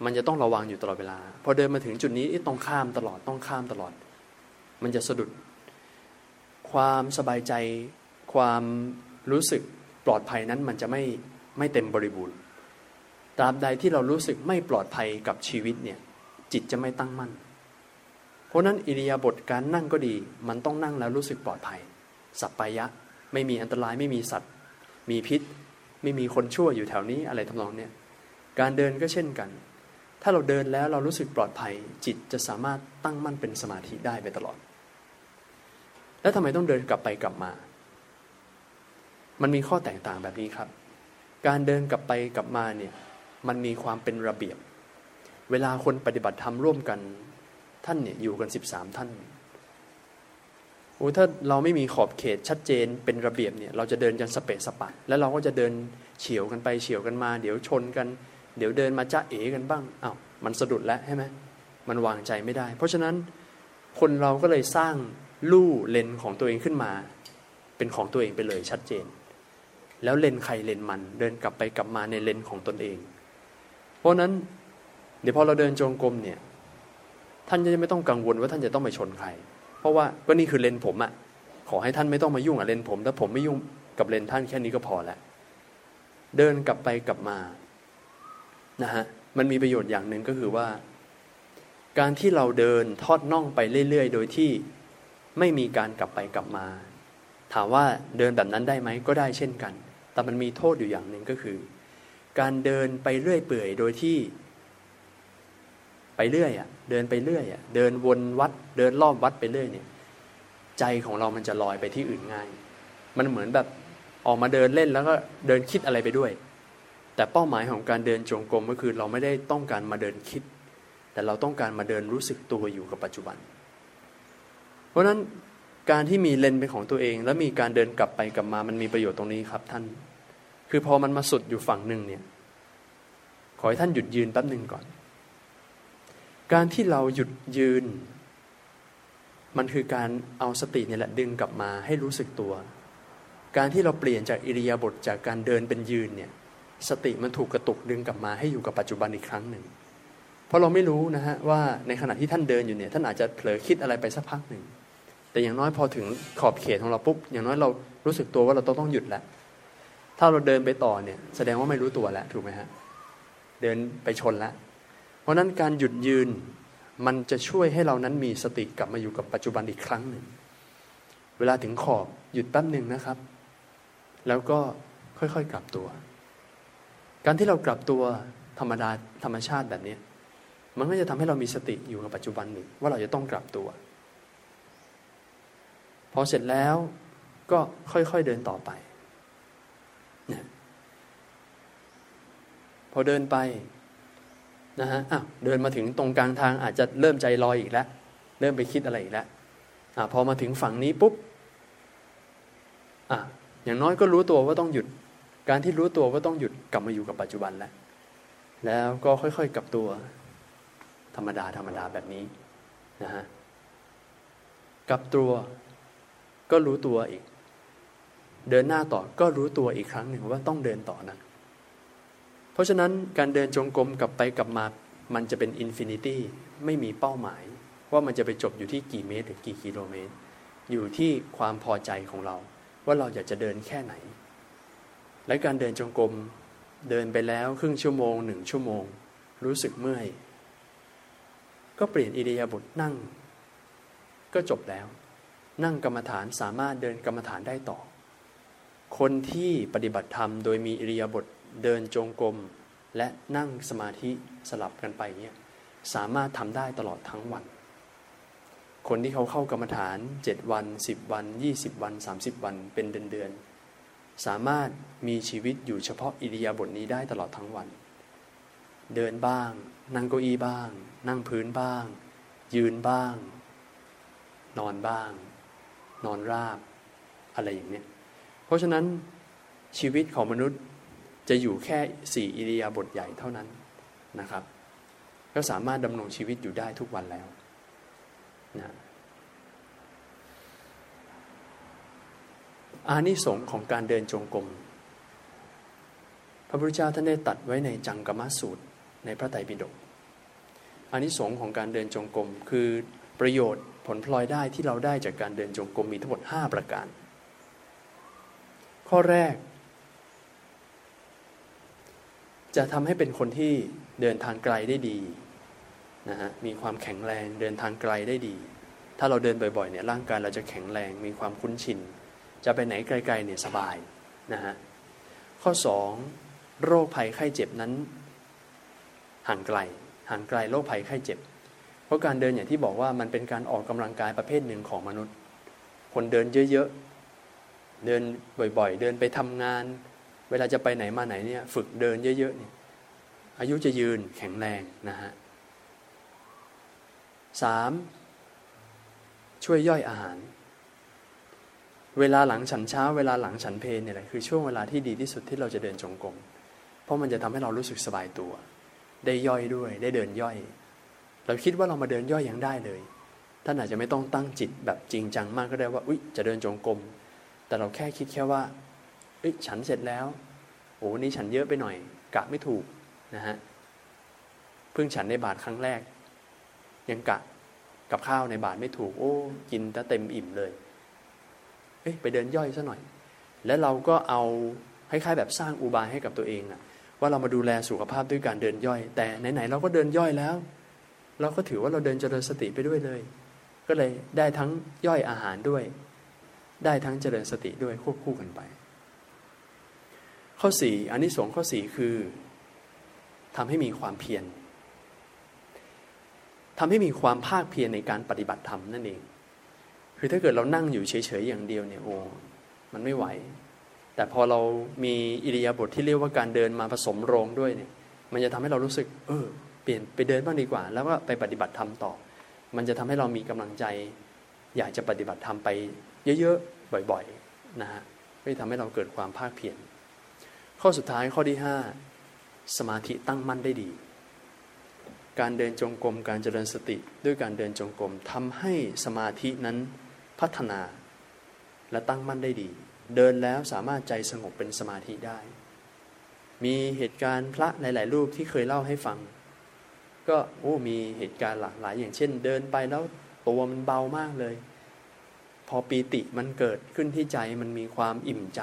มันจะต้องระวังอยู่ตลอดเวลา พอเดินมาถึงจุดนี้ต้องข้ามตลอดต้องข้ามตลอด มันจะสะดุด ความสบายใจ ความรู้สึกปลอดภัยนั้นมันจะไม่ไม่เต็มบริบูรณ์ตราบใดที่เรารู้สึกไม่ปลอดภัยกับชีวิตเนี่ยจิตจะไม่ตั้งมั่น เพราะนั้นอิริยาบถการนั่งก็ดี มันต้องนั่งแล้วรู้สึกปลอดภัย สัปปายะไม่มีอันตรายไม่มีสัตว์ มีพิษ ไม่มีคนชั่วอยู่แถวนี้อะไรทำนองเนี่ยการเดินก็เช่นกัน ถ้าเราเดินแล้วเรารู้สึกปลอดภัย จิตจะสามารถตั้งมั่นเป็นสมาธิได้ไปตลอด แล้วทำไมต้องเดินกลับไปกลับมา มันมีข้อแตกต่างแบบนี้ครับ การเดินกลับไปกลับมาเนี่ย มันมีความเป็นระเบียบ เวลาคนปฏิบัติธรรมร่วมกัน ท่านเนี่ยอยู่กันสิบสามท่านโอ้ถ้าเราไม่มีขอบเขตชัดเจนเป็นระเบียบเนี่ย เราจะเดินกันสเปะสปะ แล้วเราก็จะเดินเฉียวกันไปเฉียวกันมา เดี๋ยวชนกัน เดี๋ยวเดินมาจ้าเอ๋กันบ้างอา้าวมันสะดุดแล้วใช่ไหมมันวางใจไม่ได้ เพราะฉะนั้นคนเราก็เลยสร้าง ลู่เลนของตัวเองขึ้นมา เป็นของตัวเองไปเลยชัดเจน แล้วเลนใครเลนมันเดินกลับไปกลับมาในเลนของตนเอง เพราะนั้นเดี๋ยวพอเราเดินจงกรมเนี่ย ท่านจะไม่ต้องกังวลว่าท่านจะต้องไปชนใคร เพราะว่าก็นี่คือเลนผมอะขอให้ท่านไม่ต้องมายุ่งกับเลนผมถ้าผมไม่ยุ่งกับเลนท่านแค่นี้ก็พอแล้วเดินกลับไปกลับมานะฮะมันมีประโยชน์อย่างหนึ่งก็คือว่า การที่เราเดินทอดน่องไปเรื่อย ๆ โดยที่ ไม่มีการกลับไปกลับมา ถามว่าเดินแบบนั้นได้ไหมก็ได้เช่นกัน แต่มันมีโทษอยู่อย่างหนึ่งก็คือ การเดินไปเรื่อยเปื่อยโดยที่ ไปเรื่อยอะเดินไปเรื่อยอะเดินวนวัด เดินรอบวัดไปเรื่อยเนี่ย ใจของเรามันจะลอยไปที่อื่นง่าย มันเหมือนแบบออกมาเดินเล่นแล้วก็เดินคิดอะไรไปด้วย แต่เป้าหมายของการเดินจงกรมก็คือเราไม่ได้ต้องการมาเดินคิด แต่เราต้องการมาเดินรู้สึกตัวอยู่กับปัจจุบัน เพราะฉะนั้นการที่มีเลนเป็นของตัวเอง แล้วมีการเดินกลับไปกลับมามันมีประโยชน์ตรงนี้ครับท่าน คือพอมันมาสุดอยู่ฝั่งหนึ่งเนี่ย ขอให้ท่านหยุดยืนแป๊บหนึ่งก่อน การที่เราหยุดยืน มันคือการเอาสติเนี่ยแหละดึงกลับมาให้รู้สึกตัว การที่เราเปลี่ยนจากอิริยาบถจากการเดินเป็นยืนเนี่ยสติมันถูกกระตุกดึงกลับมาให้อยู่กับปัจจุบันอีกครั้งหนึ่ง เพราะเราไม่รู้นะฮะว่าในขณะที่ท่านเดินอยู่เนี่ยท่านอาจจะเผลอคิดอะไรไปสักพักหนึ่ง แต่อย่างน้อยพอถึงขอบเขตของเราปุ๊บอย่างน้อยเรารู้สึกตัวว่าเราต้องต้องหยุดแล้วถ้าเราเดินไปต่อเนี่ย แสดงว่าไม่รู้ตัวแล้วถูกไหมฮะเดินไปชนแล้วเพราะนั้นการหยุดยืนมันจะช่วยให้เรานั้นมีสติกลับมาอยู่กับปัจจุบันอีกครั้งหนึ่ง เวลาถึงขอบหยุดแป๊บหนึ่งนะครับ แล้วก็ค่อยๆกลับตัว การที่เรากลับตัวธรรมดาธรรมชาติแบบนี้ มันก็จะทำให้เรามีสติอยู่กับปัจจุบันหนึ่งว่าเราจะต้องกลับตัว พอเสร็จแล้วก็ค่อยๆเดินต่อไปพอเดินไปนะฮะอ้าวเดินมาถึงตรงกลางทางอาจจะเริ่มใจลอยอีกแล้ว เริ่มไปคิดอะไรอีกแล้วอ่าพอมาถึงฝั่งนี้ปุ๊บอะอย่างน้อยก็รู้ตัวว่าต้องหยุด การที่รู้ตัวว่าต้องหยุดกลับมาอยู่กับปัจจุบันแล้ว แล้วก็ค่อยๆกลับตัว ธรรมดาธรรมดาแบบนี้นะฮะกลับตัว ก็รู้ตัวอีก เดินหน้าต่อก็รู้ตัวอีกครั้งหนึ่งว่าต้องเดินต่อนะ เพราะฉะนั้นการเดินจงกรมกลับไปกลับมา มันจะเป็น infinity ไม่มีเป้าหมาย ว่ามันจะไปจบอยู่ที่กี่เมตรหรือกี่กิโลเมตร อยู่ที่ความพอใจของเรา ว่าเราอยากจะเดินแค่ไหน และการเดินจงกรมเดินไปแล้วครึ่งชั่วโมงหนึ่งชั่วโมง รู้สึกเมื่อย ก็เปลี่ยนอิริยาบถนั่ง ก็จบแล้ว นั่งกรรมฐานสามารถเดินกรรมฐานได้ต่อ คนที่ปฏิบัติธรรมโดยมีอิริยาบถเดินจงกรมและนั่งสมาธิสลับกันไปเนี่ยสามารถทำได้ตลอดทั้งวัน คนที่เขาเข้ากรรมฐานเจ็ดวันสิบวันยี่สิบวันสามสิบวันเป็นเดือนเดือนสามารถมีชีวิตอยู่เฉพาะอิริยาบถนี้ได้ตลอดทั้งวัน เดินบ้าง นั่งเก้าอี้บ้าง นั่งพื้นบ้าง ยืนบ้าง นอนบ้าง นอนราบอะไรอย่างเนี้ยเพราะฉะนั้นชีวิตของมนุษย์จะอยู่แค่สี่อิริยาบถใหญ่เท่านั้นนะครับ ก็สามารถดำรงชีวิตอยู่ได้ทุกวันแล้วนะอานิสงส์ของการเดินจงกรมพระพุทธเจ้าท่านได้ตัดไว้ในจังกรมสูตรในพระไตรปิฎกอานิสงส์ของการเดินจงกรมคือประโยชน์ ลพลอยได้ที่เราได้จากการเดินจงกรมมีทั้งหมด 5 ประการ ข้อแรก จะทำให้เป็นคนที่เดินทางไกลได้ดีนะฮะมีความแข็งแรงเดินทางไกลได้ดี ถ้าเราเดินบ่อยๆเนี่ยร่างกายเราจะแข็งแรงมีความคุ้นชิน จะไปไหนไกลๆเนี่ยสบายนะฮะข้อ 2 โรคภัยไข้เจ็บนั้น ห่างไกล ห่างไกลโรคภัยไข้เจ็บ เพราะการเดินอย่างที่บอกว่ามันเป็นการออกกำลังกายประเภทหนึ่งของมนุษย์ คนเดินเยอะๆ เดินบ่อยๆ เดินไปทำงาน เวลาจะไปไหนมาไหนเนี่ยฝึกเดินเยอะๆเนี่ยอายุจะยืนแข็งแรงนะฮะสามช่วยย่อยอาหาร เวลาหลังฉันเช้า เวลาหลังฉันเพลเนี่ยแหละคือช่วงเวลาที่ดีที่สุดที่เราจะเดินจงกรมเพราะมันจะทำให้เรารู้สึกสบายตัว ได้ย่อยด้วย ได้เดินย่อย เราคิดว่าเรามาเดินย่อยยังได้เลยท่านอาจจะไม่ต้องตั้งจิตแบบจริงจังมากก็ได้ว่าอุ๊ยจะเดินจงกรมแต่เราแค่คิดแค่ว่าเอ้ยฉันเสร็จแล้วโอ้นี่ฉันเยอะไปหน่อยกะไม่ถูกนะฮะเพิ่งฉันในบาทครั้งแรก ยังกะกับข้าวในบาทไม่ถูก โอ้กินแต่เต็มอิ่มเลยเอ้ยไปเดินย่อยซะหน่อย แล้วเราก็เอาคล้ายๆแบบสร้างอุบายให้กับตัวเองนะว่าเรามาดูแลสุขภาพด้วยการเดินย่อย แต่ไหนๆเราก็เดินย่อยแล้ว เราก็ถือว่าเราเดินเจริญสติไปด้วยเลย ก็เลยได้ทั้งย่อยอาหารด้วย ได้ทั้งเจริญสติด้วยควบคู่กันไป ข้อสี่อันนี้สงข้อสี่คือทำให้มีความเพียรทำให้มีความภาคเพียรในการปฏิบัติธรรมนั่นเอง คือถ้าเกิดเรานั่งอยู่เฉยๆอย่างเดียวเนี่ยโอ้มันไม่ไหว แต่พอเรามีอิริยาบถทที่เรียกว่าการเดินมาผสมโรงด้วยเนี่ย มันจะทำให้เรารู้สึก เออ เปลี่ยนไปเดินบ้างดีกว่า แล้วก็ไปปฏิบัติธรรมต่อ มันจะทำให้เรามีกำลังใจ อยากจะปฏิบัติธรรมไปเยอะๆบ่อยๆนะฮะก็จะทำให้เราเกิดความภาคเพียรข้อสุดท้ายข้อที่ห้าสมาธิตั้งมั่นได้ดี การเดินจงกรมการเจริญสติด้วยการเดินจงกรมทำให้สมาธินั้นพัฒนา และตั้งมั่นได้ดี เดินแล้วสามารถใจสงบเป็นสมาธิได้ มีเหตุการณ์พระหลาย ๆ รูปที่เคยเล่าให้ฟัง ก็โอ้มีเหตุการณ์หลากหลาย อย่างเช่น เดินไปแล้วตัวมันเบามากเลย พอปีติมันเกิดขึ้นที่ใจมันมีความอิ่มใจ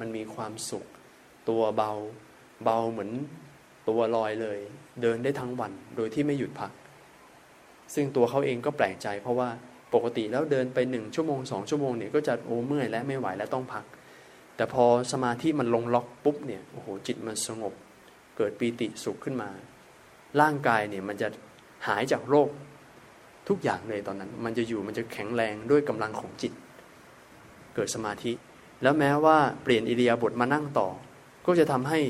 มันมีความสุข ตัวเบา เบาเหมือนตัวลอยเลย เดินได้ทั้งวันโดยที่ไม่หยุดพัก ซึ่งตัวเขาเองก็แปลกใจ เพราะว่าปกติแล้วเดินไปหนึ่งชั่วโมงสองชั่วโมงเนี่ยก็จะโอ้เมื่อยและไม่ไหวและต้องพัก แต่พอสมาธิมันลงล็อกปุ๊บเนี่ยโอ้โหจิตมันสงบ เกิดปีติสุขขึ้นมา ร่างกายเนี่ยมันจะหายจากโรคทุกอย่างเลยตอนนั้น มันจะอยู่มันจะแข็งแรงด้วยกำลังของจิต เกิดสมาธิ แล้วแม้ว่าเปลี่ยนอิริยาบถมานั่งต่อ ก็จะทำให้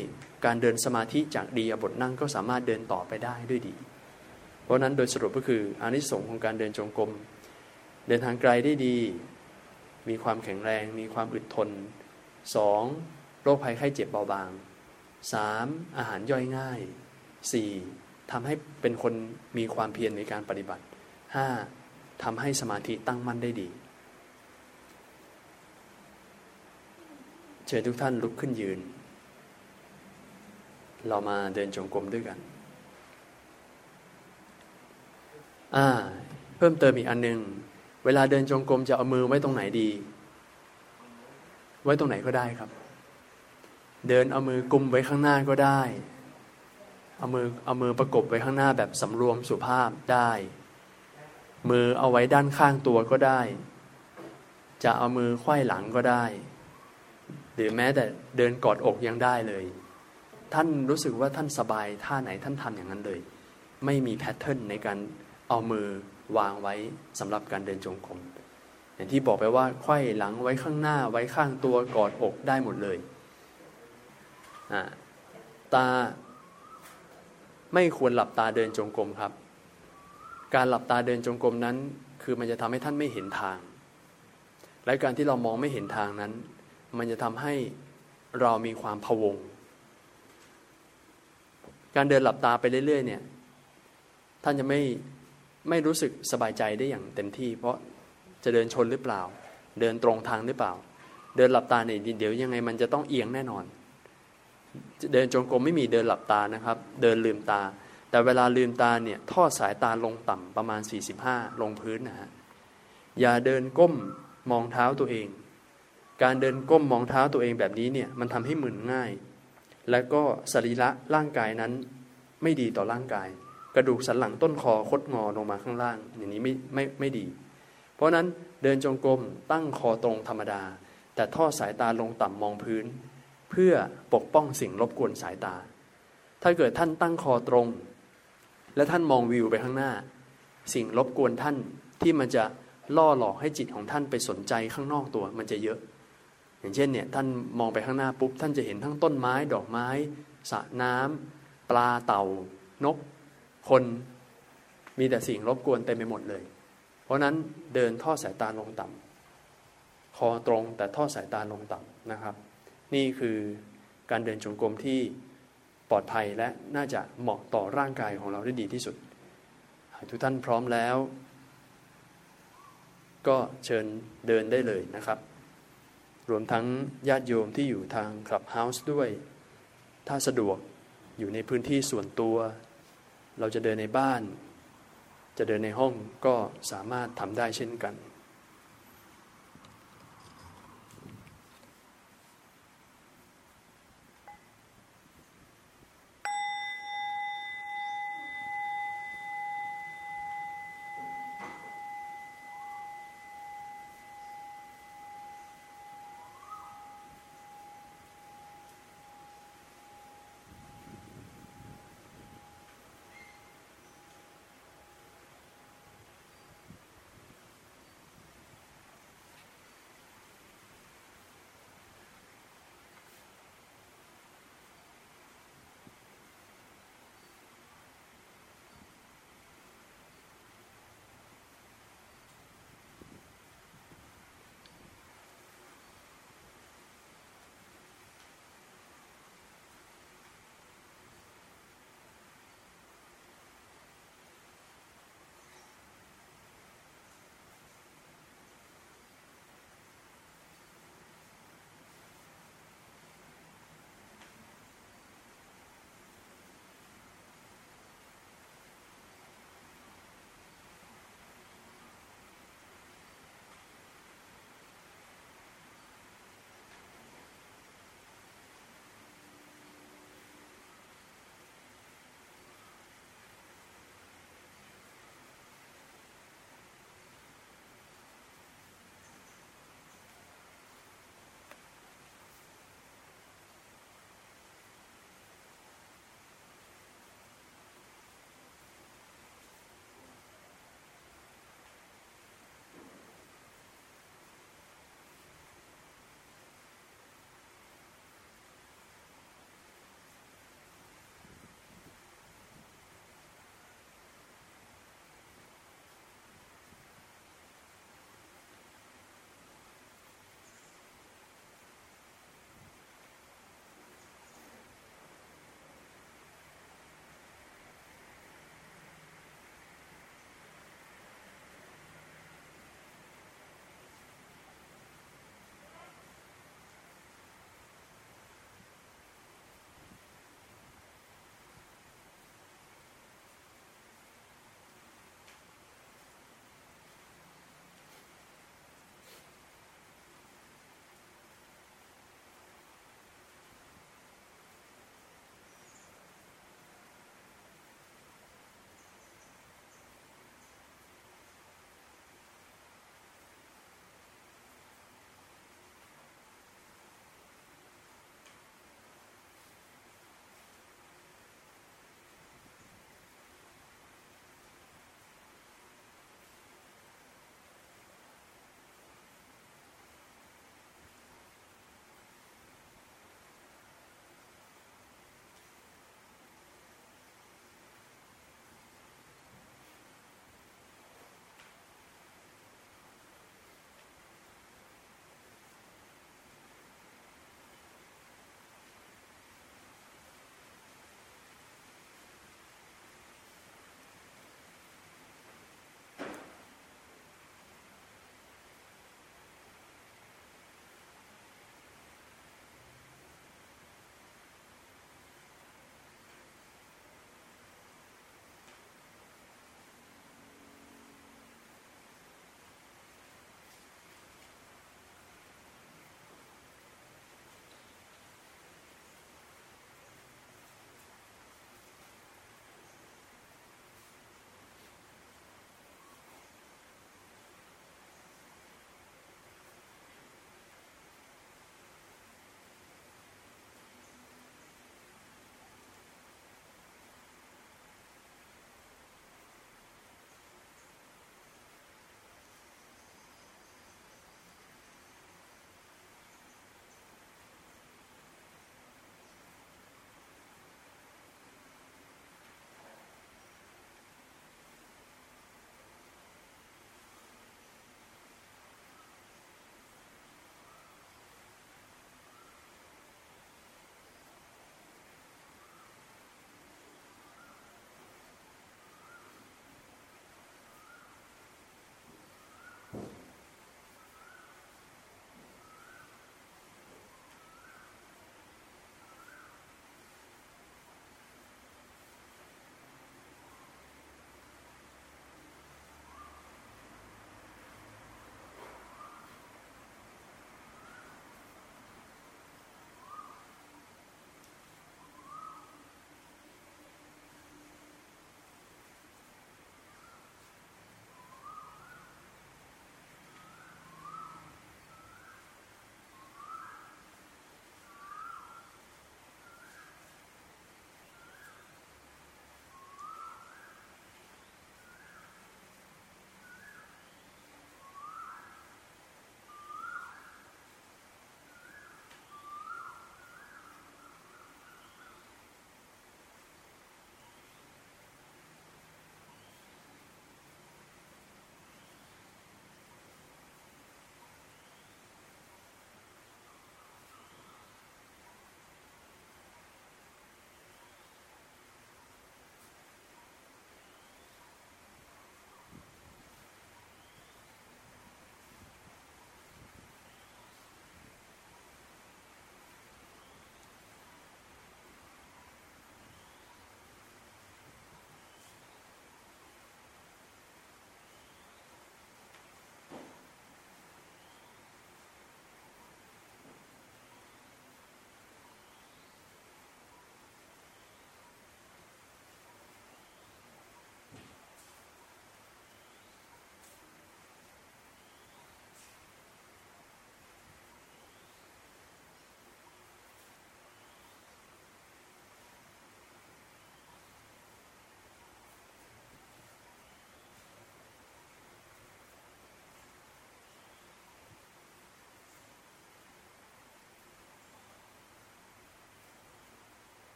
การเดินสมาธิจากดีบทนั่งก็สามารถเดินต่อไปได้ด้วยดี เพราะนั้นโดยสรุปก็คืออานิสงส์ของการเดินจงกรมเดินทางไกลได้ดี มีความแข็งแรง มีความอดทนสองโรคภัยไข้เจ็บเบาบางสามอาหารย่อยง่ายสี่ ทำให้เป็นคนมีความเพียรในการปฏิบัติห้าทำให้สมาธิตั้งมั่นได้ดี เชิญทุกท่านลุกขึ้นยืน เรามาเดินจงกรมด้วยกัน อ่า เพิ่มเติมอีกอันหนึ่งเวลาเดินจงกรมจะเอามือไว้ตรงไหนดี ไว้ตรงไหนก็ได้ครับ เดินเอามือกุมไว้ข้างหน้าก็ได้ เอามือเอามือประกบไว้ข้างหน้าแบบสำรวมสุภาพได้ มือเอาไว้ด้านข้างตัวก็ได้ จะเอามือควยหลังก็ได้ หรือแม้แต่เดินกอดอกยังได้เลย ท่านรู้สึกว่าท่านสบายท่าไหนท่านทำอย่างนั้นเลย ไม่มีแพทเทิร์นในการเอามือวางไว้สำหรับการเดินจงกรมอย่างที่บอกไปว่าไขว้หลังไว้ข้างหน้าไว้ข้างตัวกอดอกได้หมดเลยตา ไม่ควรหลับตาเดินจงกรมครับ การหลับตาเดินจงกรมนั้น คือมันจะทำให้ท่านไม่เห็นทาง และการที่เรามองไม่เห็นทางนั้น มันจะทำให้เรามีความพะวง การเดินหลับตาไปเรื่อยๆเนี่ย ท่านจะไม่ไม่รู้สึกสบายใจได้อย่างเต็มที่ เพราะจะเดินชนหรือเปล่า เดินตรงทางหรือเปล่า เดินหลับตาเนี่ยเดี๋ยวยังไงมันจะต้องเอียงแน่นอน เดินจงกรมไม่มีเดินหลับตานะครับ เดินลืมตา แต่เวลาลืมตาเนี่ยทอดสายตาลงต่ำประมาณ 45 ลงพื้นนะฮะอย่าเดินก้มมองเท้าตัวเอง การเดินก้มมองเท้าตัวเองแบบนี้เนี่ยมันทำให้มึนง่าย แล้วก็สรีระร่างกายนั้นไม่ดีต่อร่างกาย กระดูกสันหลังต้นคอคดงอลงมาข้างล่าง อย่างนี้ไม่ไม่ไม่ดี เพราะนั้นเดินจงกรมตั้งคอตรงธรรมดา แต่ทอดสายตาลงต่ำมองพื้น เพื่อปกป้องสิ่งรบกวนสายตา ถ้าเกิดท่านตั้งคอตรง และท่านมองวิวไปข้างหน้า สิ่งรบกวนท่านที่มันจะล่อหลอกให้จิตของท่านไปสนใจข้างนอกตัวมันจะเยอะ อย่างเช่นเนี่ยท่านมองไปข้างหน้าปุ๊บท่านจะเห็นทั้งต้นไม้ ดอกไม้สระน้ำปลาเต่านก คนมีแต่สิ่งรบกวนเต็มไปหมดเลย เพราะนั้นเดินทอดสายตาลงต่คอตรงแต่ทอดสายตาลงต่ำนะครับ นี่คือการเดินจงกรมที่ปลอดภัยและน่าจะเหมาะต่อร่างกายของเราได้ดีที่สุด หากทุกท่านพร้อมแล้ว ก็เชิญเดินได้เลยนะครับ รวมทั้งญาติโยมที่อยู่ทางคลับเฮาส์ด้วย ถ้าสะดวกอยู่ในพื้นที่ส่วนตัว เราจะเดินในบ้าน จะเดินในห้องก็สามารถทำได้เช่นกัน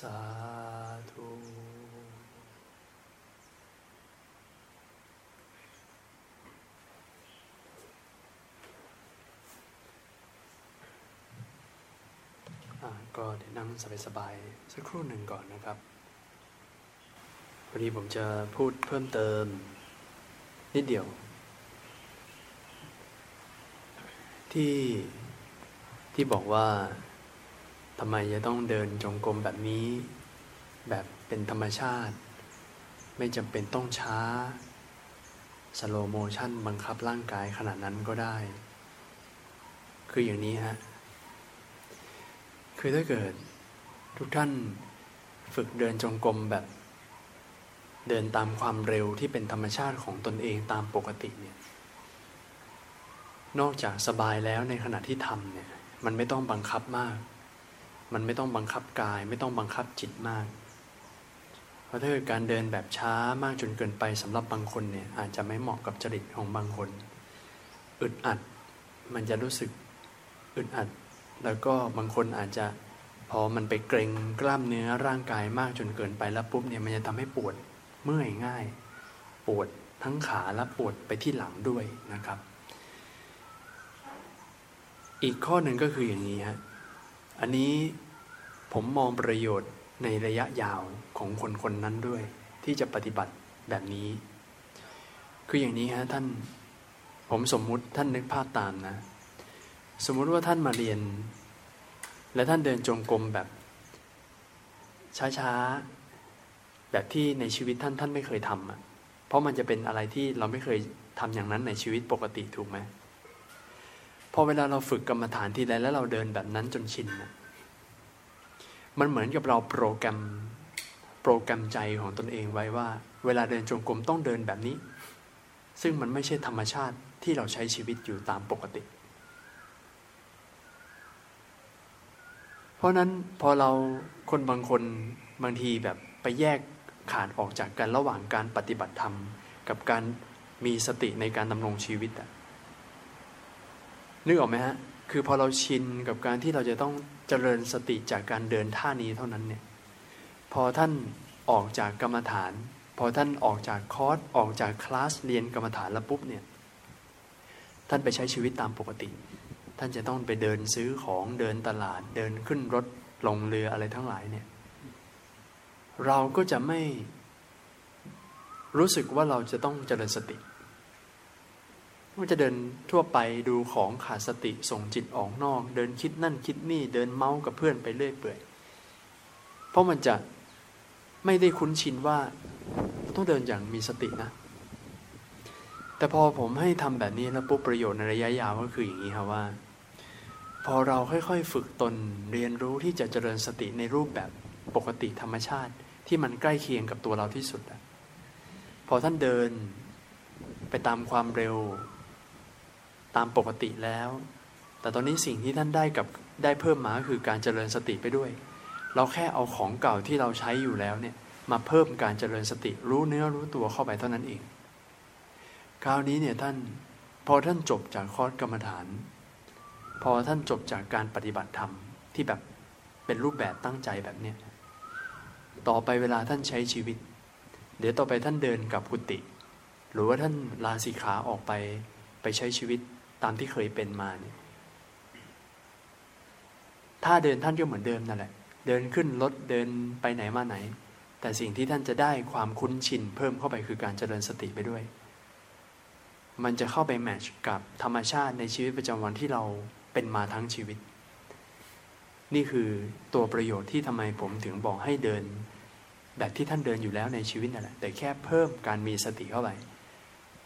สาธุก็เดี๋ยวนั่งสบายๆสักครู่หนึ่งก่อนนะครับวันนี้ผมจะพูดเพิ่มเติม นิดเดียว ที่ที่บอกว่า ทำไมจะต้องเดินจงกรมแบบนี้ แบบเป็นธรรมชาติ ไม่จำเป็นต้องช้า slow motion บังคับร่างกายขนาดนั้นก็ได้ คืออย่างนี้ฮะ คือถ้าเกิดทุกท่านฝึกเดินจงกรมแบบ เดินตามความเร็วที่เป็นธรรมชาติของตนเองตามปกติเนี่ย นอกจากสบายแล้วในขณะที่ทำเนี่ย มันไม่ต้องบังคับมาก มันไม่ต้องบังคับกาย ไม่ต้องบังคับจิตมาก เพราะถ้าเกิดการเดินแบบช้ามากจนเกินไปสำหรับบางคนเนี่ยอาจจะไม่เหมาะกับจริตของบางคน อึดอัดมันจะรู้สึกอึดอัด แล้วก็บางคนอาจจะพอมันไปเกรงกล้ามเนื้อร่างกายมากจนเกินไปแล้วปุ๊บเนี่ยมันจะทำให้ปวดเมื่อยง่าย ปวดทั้งขาและปวดไปที่หลังด้วยนะครับ อีกข้อหนึ่งก็คืออย่างนี้ฮะ อันนี้ผมมองประโยชน์ในระยะยาวของคนคนนั้นด้วย ที่จะปฏิบัติแบบนี้ คืออย่างนี้ฮะท่านผมสมมุติท่านนึกภาพตามนะ สมมุติว่าท่านมาเรียน และท่านเดินจงกรมแบบ ช้าๆ แบบที่ในชีวิตท่านท่านไม่เคยทำอะเพราะมันจะเป็นอะไรที่เราไม่เคยทำอย่างนั้นในชีวิตปกติถูกไหม พอเวลาเราฝึกกรรมฐานทีไรแล้วเราเดินแบบนั้นจนชินนะมันเหมือนกับเราโปรแกรมโปรแกรมใจของตนเองไว้ว่า เวลาเดินจงกรมต้องเดินแบบนี้ ซึ่งมันไม่ใช่ธรรมชาติที่เราใช้ชีวิตอยู่ตามปกติ เพราะนั้นพอเราคนบางคนบางทีแบบไปแยกขาดออกจากกันระหว่างการปฏิบัติธรรม กับการมีสติในการดำรงชีวิตอะ นึกออกไหมฮะ คือพอเราชินกับการที่เราจะต้องเจริญสติจากการเดินท่านี้เท่านั้นเนี่ย พอท่านออกจากกรรมฐาน พอท่านออกจากคอร์สออกจากคลาสเรียนกรรมฐานแล้วปุ๊บเนี่ย ท่านไปใช้ชีวิตตามปกติ ท่านจะต้องไปเดินซื้อของเดินตลาดเดินขึ้นรถลงเรืออะไรทั้งหลายเนี่ย เราก็จะไม่รู้สึกว่าเราจะต้องเจริญสติ มันจะเดินทั่วไปดูของขาดสติส่งจิตออกนอก เดินคิดนั่นคิดนี่เดินเมาส์กับเพื่อนไปเรื่อยเปื่อย เพราะมันจะไม่ได้คุ้นชินว่าต้องเดินอย่างมีสตินะ แต่พอผมให้ทำแบบนี้แล้วปุ๊บประโยชน์ในระยะยาวก็คืออย่างนี้ครับว่า พอเราค่อยๆฝึกตนเรียนรู้ที่จะเจริญสติในรูปแบบปกติธรรมชาติที่มันใกล้เคียงกับตัวเราที่สุดอะพอท่านเดินไปตามความเร็ว ตามปกติแล้ว แต่ตอนนี้สิ่งที่ท่านได้กับได้เพิ่มมาคือการเจริญสติไปด้วย เราแค่เอาของเก่าที่เราใช้อยู่แล้วเนี่ยมาเพิ่มการเจริญสติรู้เนื้อรู้ตัวเข้าไปเท่านั้นเอง คราวนี้เนี่ยท่านพอท่านจบจากคอร์สกรรมฐาน พอท่านจบจากการปฏิบัติธรรมที่แบบเป็นรูปแบบตั้งใจแบบเนี้ยต่อไปเวลาท่านใช้ชีวิต เดี๋ยวต่อไปท่านเดินกับกุฏิหรือว่าท่านลาสีขาออกไปไปใช้ชีวิต ตามที่เคยเป็นมาเนี่ยถ้าเดินท่านก็เหมือนเดิมนั่นแหละ เดินขึ้นรถเดินไปไหนมาไหน แต่สิ่งที่ท่านจะได้ความคุ้นชินเพิ่มเข้าไปคือการเจริญสติไปด้วย มันจะเข้าไปแมทช์กับธรรมชาติในชีวิตประจำวันที่เราเป็นมาทั้งชีวิต นี่คือตัวประโยชน์ที่ทำไมผมถึงบอกให้เดิน แบบที่ท่านเดินอยู่แล้วในชีวิตนั่นแหละ แต่แค่เพิ่มการมีสติเข้าไป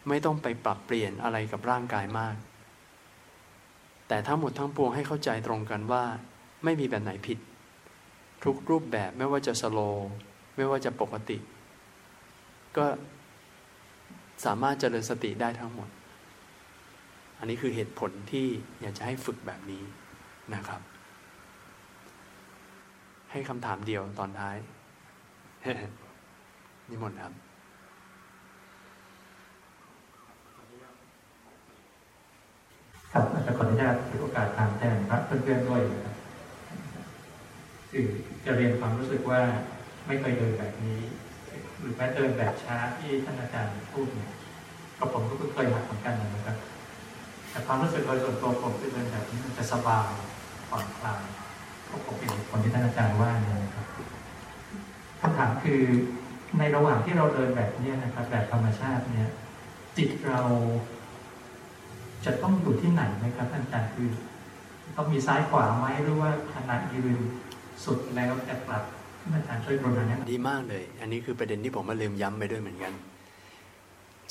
ไม่ต้องไปปรับเปลี่ยนอะไรกับร่างกายมาก แต่ทั้งหมดทั้งปวงให้เข้าใจตรงกันว่า ไม่มีแบบไหนผิด ทุกรูปแบบไม่ว่าจะสโลไม่ว่าจะปกติ ก็สามารถเจริญสติได้ทั้งหมด อันนี้คือเหตุผลที่อยากจะให้ฝึกแบบนี้นะครับ ให้คำถามเดียวตอนท้ายนิมนต์ครับ ครับจะขออนุญาตถือโอกาสทางแจ้งพระเพื่อนๆด้วยนะครับคือจะเรียนความรู้สึกว่าไม่เคยเดินแบบนี้ หรือแม้เดินแบบช้าที่ท่านอาจารย์พูดเนี่ยกับผมก็เคยหัดเหมือนกันนะครับ แต่ความรู้สึกโดยส่วนตัวผมคือเดินแบบนี้มันจะสบายผ่อนคลายพวกผมเป็นคนที่ท่านอาจารย์ว่าเนี่ยนะครับคำถามคือในระหว่างที่เราเดินแบบนี้นะครับ แบบธรรมชาติเนี่ยจิตเรา จะต้องอยู่ที่ไหนไหมครับท่านอาจารย์คือ ต้องมีซ้ายขวาไหมหรือว่าขณะยืนสุดแล้วจะกลับท่านอาจารย์ช่วยกรุณาแนะนำดีมากเลย อันนี้คือประเด็นที่ผมมาลืมย้ำไปด้วยเหมือนกัน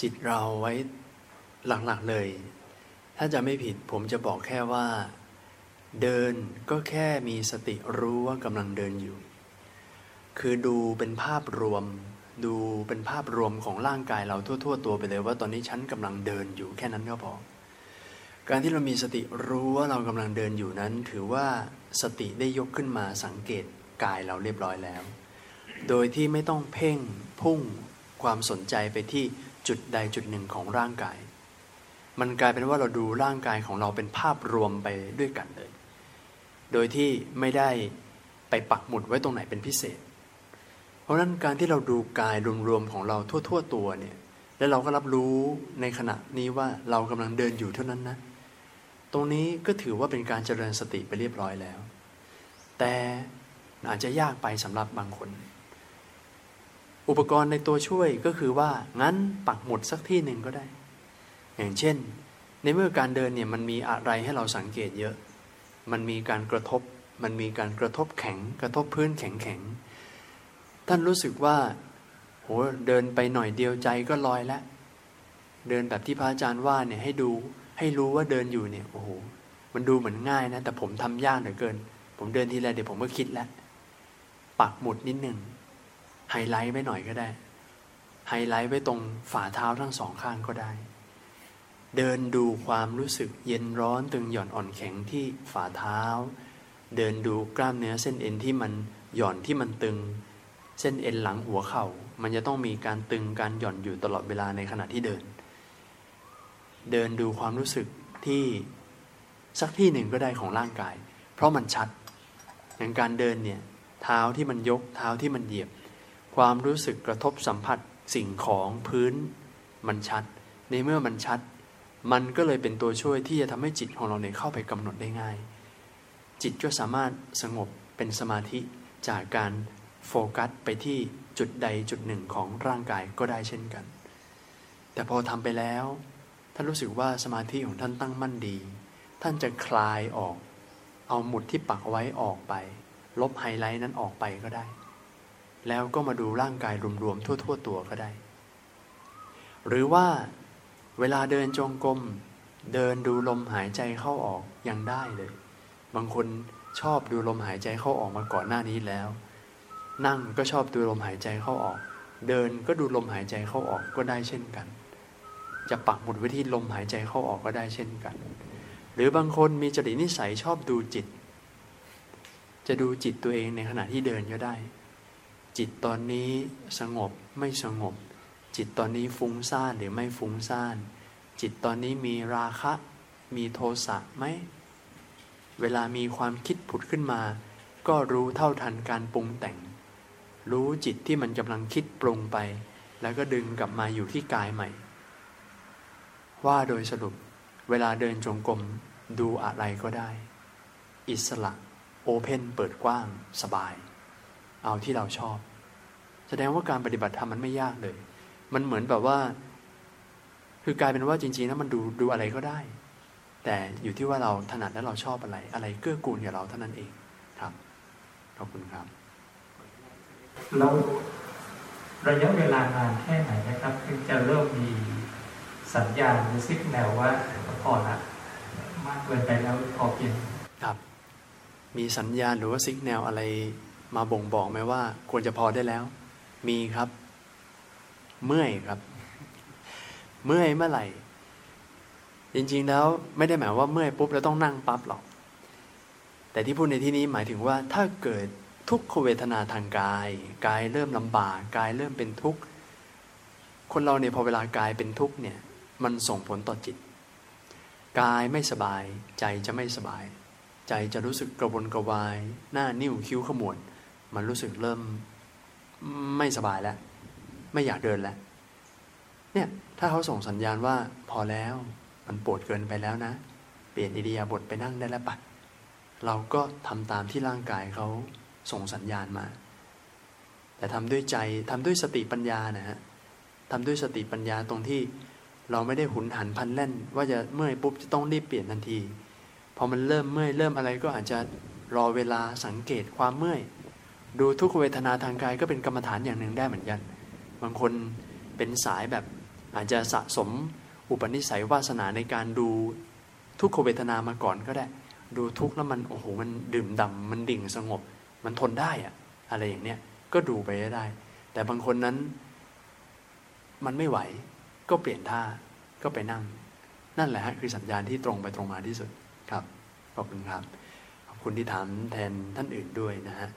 จิตเราไว้หลักๆเลย ถ้าจะไม่ผิดผมจะบอกแค่ว่า เดินก็แค่มีสติรู้ว่ากำลังเดินอยู่ คือดูเป็นภาพรวมดูเป็นภาพรวมของร่างกายเราทั่ว ๆ ตัวไปเลยว่าตอนนี้ฉันกำลังเดินอยู่แค่นั้นก็พอ การที่เรามีสติรู้ว่าเรากำลังเดินอยู่นั้น ถือว่าสติได้ยกขึ้นมาสังเกตกายเราเรียบร้อยแล้ว โดยที่ไม่ต้องเพ่งพุ่งความสนใจไปที่จุดใดจุดหนึ่งของร่างกาย มันกลายเป็นว่าเราดูร่างกายของเราเป็นภาพรวมไปด้วยกันเลย โดยที่ไม่ได้ไปปักหมุดไว้ตรงไหนเป็นพิเศษ เพราะฉะนั้นการที่เราดูกายรวมๆของเราทั่ว ๆ ตัวเนี่ย แล้วเราก็รับรู้ในขณะนี้ว่าเรากำลังเดินอยู่เท่านั้นนะ ตรงนี้ก็ถือว่าเป็นการเจริญสติไปเรียบร้อยแล้ว แต่อาจจะยากไปสำหรับบางคน อุปกรณ์ในตัวช่วยก็คือว่างั้นปักหมุดสักที่หนึ่งก็ได้ อย่างเช่น ในเมื่อการเดินเนี่ยมันมีอะไรให้เราสังเกตเยอะ มันมีการกระทบ มันมีการกระทบแข็ง กระทบพื้นแข็งแข็งท่านรู้สึกว่าโหเดินไปหน่อยเดียวใจก็ลอยแล้วเดินแบบที่พระอาจารย์ว่าเนี่ยให้ดู ให้รู้ว่าเดินอยู่เนี่ยโอ้โหมันดูเหมือนง่ายนะ แต่ผมทำยากเหลือเกิน ผมเดินทีไรเดี๋ยวผมก็คิดแล้วปักหมุดนิดหนึ่งไฮไลท์ไว้หน่อยก็ได้ ไฮไลท์ไว้ตรงฝ่าเท้าทั้งสองข้างก็ได้ เดินดูความรู้สึกเย็นร้อนตึงหย่อนอ่อนแข็งที่ฝ่าเท้า เดินดูกล้ามเนื้อเส้นเอ็นที่มันหย่อนที่มันตึง เส้นเอ็นหลังหัวเข่า มันจะต้องมีการตึงการหย่อนอยู่ตลอดเวลาในขณะที่เดิน เดินดูความรู้สึกที่สักที่หนึ่งก็ได้ของร่างกาย เพราะมันชัด อย่างการเดินเนี่ยเท้าที่มันยกเท้าที่มันเหยียบ ความรู้สึกกระทบสัมผัสสิ่งของพื้น มันชัด ในเมื่อมันชัด มันก็เลยเป็นตัวช่วยที่จะทำให้จิตของเราเนี่ยเข้าไปกำหนดได้ง่าย จิตก็สามารถสงบเป็นสมาธิจากการโฟกัสไปที่จุดใดจุดหนึ่งของร่างกายก็ได้เช่นกัน แต่พอทำไปแล้ว ท่านรู้สึกว่าสมาธิของท่านตั้งมั่นดี ท่านจะคลายออก เอาหมุดที่ปักไว้ออกไป ลบไฮไลท์นั้นออกไปก็ได้ แล้วก็มาดูร่างกายรวมๆทั่ว ๆ ตัวก็ได้ หรือว่าเวลาเดินจงกรมเดินดูลมหายใจเข้าออกยังได้เลย บางคนชอบดูลมหายใจเข้าออกมาก่อนหน้านี้แล้ว นั่งก็ชอบดูลมหายใจเข้าออก เดินก็ดูลมหายใจเข้าออกก็ได้เช่นกัน จะปักหมุดไว้ที่ลมหายใจเข้าออกก็ได้เช่นกัน หรือบางคนมีจริตนิสัยชอบดูจิต จะดูจิตตัวเองในขณะที่เดินก็ได้ จิตตอนนี้สงบไม่สงบ จิตตอนนี้ฟุ้งซ่านหรือไม่ฟุ้งซ่าน จิตตอนนี้มีราคะ มีโทสะไหม เวลามีความคิดผุดขึ้นมา ก็รู้เท่าทันการปรุงแต่ง รู้จิตที่มันกำลังคิดปรุงไป แล้วก็ดึงกลับมาอยู่ที่กายใหม่ ว่าโดยสรุปเวลาเดินจงกรมดูอะไรก็ได้ อิสระโอเพนเปิดกว้างสบาย เอาที่เราชอบ แสดงว่าการปฏิบัติธรรมมันไม่ยากเลย มันเหมือนแบบว่า คือกลายเป็นว่าจริงๆแล้วมันดูดูอะไรก็ได้ แต่อยู่ที่ว่าเราถนัดและเราชอบอะไร อะไรเกื้อกูลกับเราเท่านั้นเองครับขอบคุณครับแล้วระยะเวลานานแค่ไหนนะครับ ถึงจะเริ่มมี สัญญาณหรือซิกแนวว่าพอละมากเกินไปแล้วพอเพียงครับมีสัญญาณหรือว่าสิกแนวอะไรมาบ่งบอกไหมว่า ควรจะพอได้แล้ว มีครับ เมื่อยครับ เมื่อยเมื่อไหร่ จริงๆแล้วไม่ได้หมายว่าเมื่อยปุ๊บแล้วต้องนั่งปั๊บหรอก แต่ที่พูดในที่นี้หมายถึงว่าถ้าเกิดทุกขเวทนาทางกาย กายเริ่มลำบาก กายเริ่มเป็นทุกข์ คนเราเนี่ยพอเวลากายเป็นทุกข์เนี่ย มันส่งผลต่อจิต กายไม่สบาย ใจจะไม่สบาย ใจจะรู้สึกกระวนกระวาย หน้านิ้วคิ้วขมวด มันรู้สึกเริ่มไม่สบายแล้ว ไม่อยากเดินแล้ว เนี่ยถ้าเขาส่งสัญญาณว่าพอแล้วมันปวดเกินไปแล้วนะ เปลี่ยนอิริยาบถไปนั่งได้แล้วปะเราก็ทำตามที่ร่างกายเขาส่งสัญญาณมา แต่ทำด้วยใจทำด้วยสติปัญญานะฮะทำด้วยสติปัญญาตรงที่ เราไม่ได้หุนหันพันแล่น ว่าจะเมื่อยปุ๊บจะต้องรีบเปลี่ยนทันที พอมันเริ่มเมื่อยเริ่มอะไรก็อาจจะรอเวลาสังเกตความเมื่อย ดูทุกขเวทนาทางกายก็เป็นกรรมฐานอย่างหนึ่งได้เหมือนกัน บางคนเป็นสายแบบอาจจะสะสมอุปนิสัยวาสนาในการดูทุกขเวทนามาก่อนก็ได้ ดูทุกแล้วมันโอ้โหมันดื่มด่ามันดิ่งสงบ มันทนได้อะอะไรอย่างเนี้ยก็ดูไปได้ แต่บางคนนั้นมันไม่ไหว ก็เปลี่ยนท่าก็ไปนั่ง นั่นแหละฮะคือสัญญาณที่ตรงไปตรงมาที่สุดครับขอบคุณครับขอบคุณที่ถามแทนท่านอื่นด้วยนะฮะ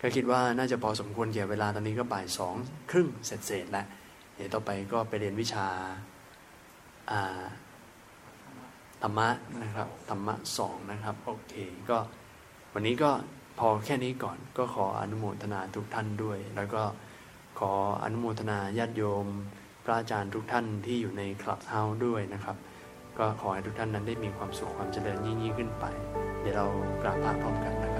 ก็คิดว่าน่าจะพอสมควรเกี่ยวเวลาตอนนี้ก็บ่ายสองครึ่งเสร็จเสร็จแล้วเดี๋ยวต่อไปก็ไปเรียนวิชาธรรมะนะครับธรรมะสองนะครับโอเคก็วันนี้ก็พอแค่นี้ก่อนก็ขออนุโมทนาทุกท่านด้วย แล้วก็ขออนุโมทนาญาติโยม พระอาจารย์ทุกท่านที่อยู่ในคลับเฮาส์ด้วยนะครับ ก็ขอให้ทุกท่านนั้นได้มีความสุขความเจริญยิ่งขึ้นไป เดี๋ยวเรากราบพระพร้อมกัน